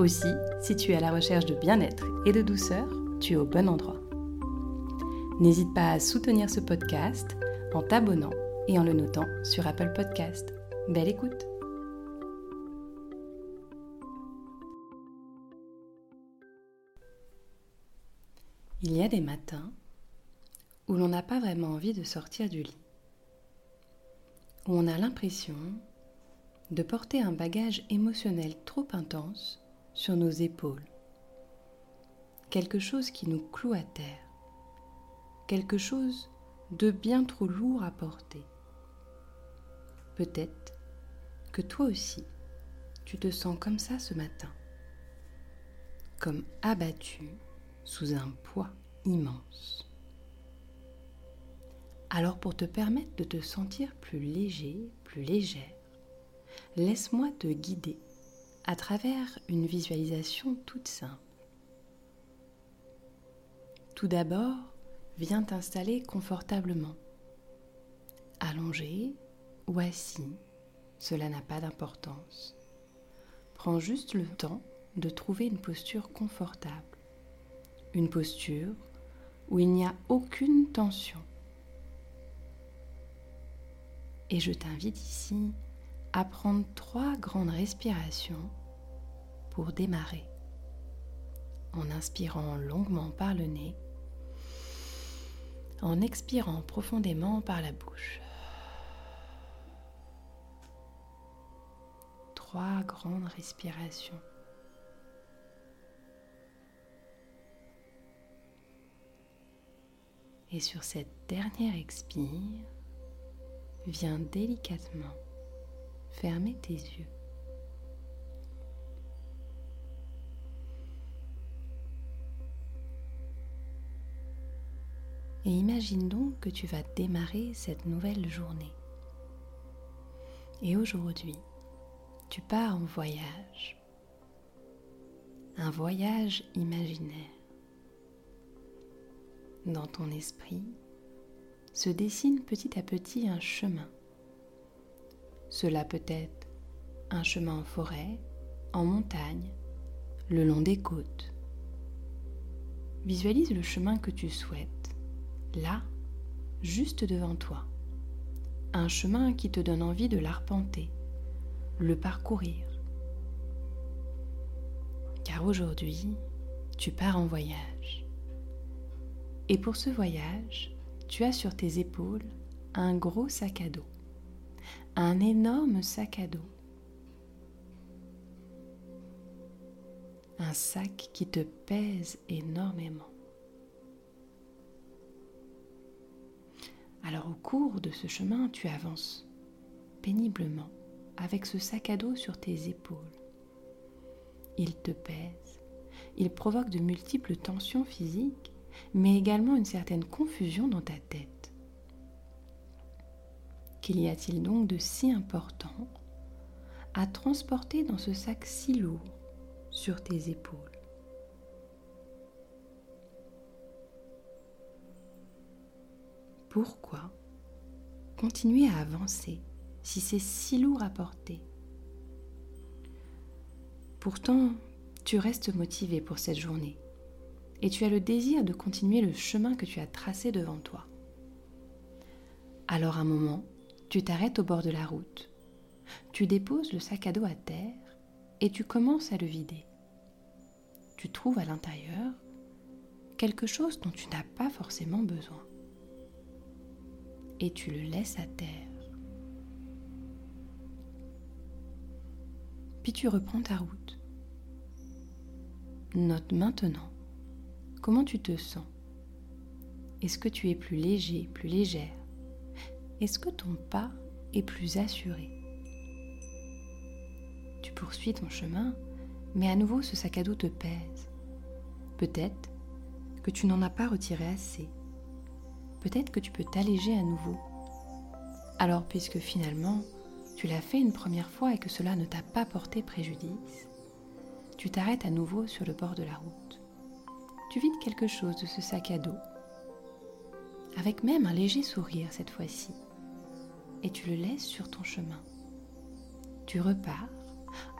Aussi, si tu es à la recherche de bien-être et de douceur, tu es au bon endroit. N'hésite pas à soutenir ce podcast en t'abonnant et en le notant sur Apple Podcast. Belle écoute Il y a des matins où l'on n'a pas vraiment envie de sortir du lit, où on a l'impression de porter un bagage émotionnel trop intense sur nos épaules, quelque chose qui nous cloue à terre, quelque chose de bien trop lourd à porter. Peut-être que toi aussi, tu te sens comme ça ce matin, comme abattu sous un poids immense. Alors pour te permettre de te sentir plus léger, plus légère, laisse-moi te guider à travers une visualisation toute simple. Tout d'abord, viens t'installer confortablement. Allongé ou assis, cela n'a pas d'importance. Prends juste le temps de trouver une posture confortable une posture où il n'y a aucune tension. Et je t'invite ici à trois grandes respirations pour démarrer. En inspirant longuement par le nez, en expirant profondément par la bouche. Trois grandes respirations. Et sur cette dernière expire, viens délicatement fermer tes yeux. Et imagine donc que tu vas démarrer cette nouvelle journée. Et aujourd'hui, tu pars en voyage. Un voyage imaginaire dans ton esprit se dessine petit à petit un chemin. Cela peut être un chemin en forêt, en montagne, le long des côtes. Visualise le chemin que tu souhaites, là, juste devant toi. Un chemin qui te donne envie de l'arpenter, le parcourir. Car aujourd'hui, tu pars en voyage. Et pour ce voyage, tu as sur tes épaules un gros sac à dos, un énorme sac à dos. Un sac qui te pèse énormément. Alors au cours de ce chemin, tu avances péniblement avec ce sac à dos sur tes épaules. Il te pèse, il provoque de multiples tensions physiques mais également une certaine confusion dans ta tête. Qu'y a-t-il donc de si important à transporter dans ce sac si lourd sur tes épaules Pourquoi continuer à avancer si c'est si lourd à porter Pourtant, tu restes motivé pour cette journée et tu as le désir de continuer le chemin que tu as tracé devant toi. Alors un moment, tu t'arrêtes au bord de la route, tu déposes le sac à dos à terre et tu commences à le vider. Tu trouves à l'intérieur quelque chose dont tu n'as pas forcément besoin. Et tu le laisses à terre. Puis tu reprends ta route. Note maintenant Comment tu te sens Est-ce que tu es plus léger, plus légère? Est-ce que ton pas est plus assuré? Tu poursuis ton chemin Mais à nouveau, ce sac à dos te pèse. Peut-être que tu n'en as pas retiré assez. Peut-être que tu peux t'alléger à nouveau. Alors, puisque finalement, tu l'as fait une première fois et que cela ne t'a pas porté préjudice, tu t'arrêtes à nouveau sur le bord de la route. Tu vides quelque chose de ce sac à dos, avec même un léger sourire cette fois-ci, et tu le laisses sur ton chemin. Tu repars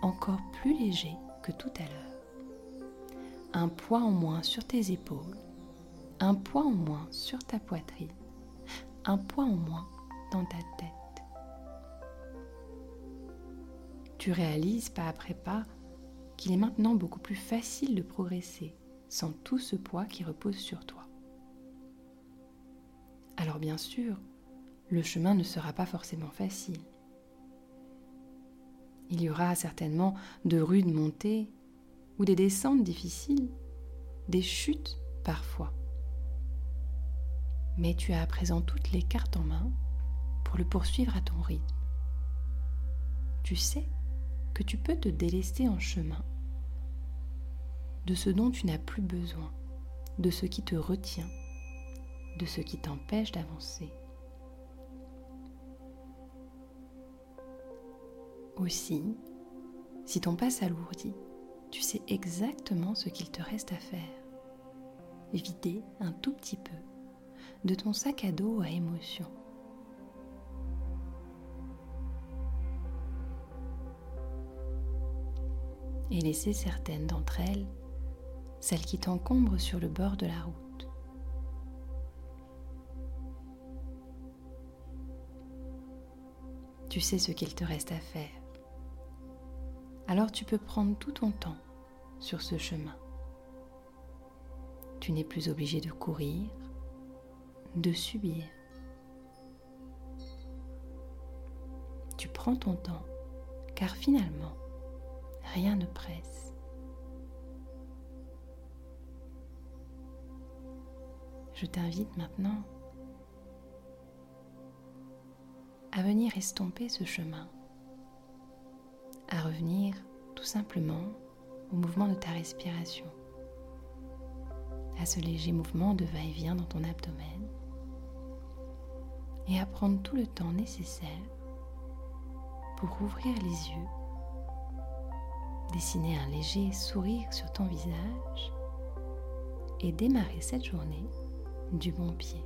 encore plus léger que tout à l'heure. Un poids en moins sur tes épaules, un poids en moins sur ta poitrine, un poids en moins dans ta tête. Tu réalises pas après pas qu'il est maintenant beaucoup plus facile de progresser sans tout ce poids qui repose sur toi. Alors bien sûr, le chemin ne sera pas forcément facile. Il y aura certainement de rudes montées ou des descentes difficiles, des chutes parfois. Mais tu as à présent toutes les cartes en main pour le poursuivre à ton rythme. Tu sais que tu peux te délester en chemin de ce dont tu n'as plus besoin, de ce qui te retient, de ce qui t'empêche d'avancer. Aussi, si ton pas s'alourdit, tu sais exactement ce qu'il te reste à faire. Vider un tout petit peu de ton sac à dos à émotions. Et laisser certaines d'entre elles, celles qui t'encombrent sur le bord de la route. Tu sais ce qu'il te reste à faire alors tu peux prendre tout ton temps sur ce chemin. Tu n'es plus obligé de courir, de subir. Tu prends ton temps car finalement, rien ne presse. Je t'invite maintenant à venir estomper ce chemin à revenir tout simplement au mouvement de ta respiration, à ce léger mouvement de va-et-vient dans ton abdomen et à prendre tout le temps nécessaire pour ouvrir les yeux, dessiner un léger sourire sur ton visage et démarrer cette journée du bon pied.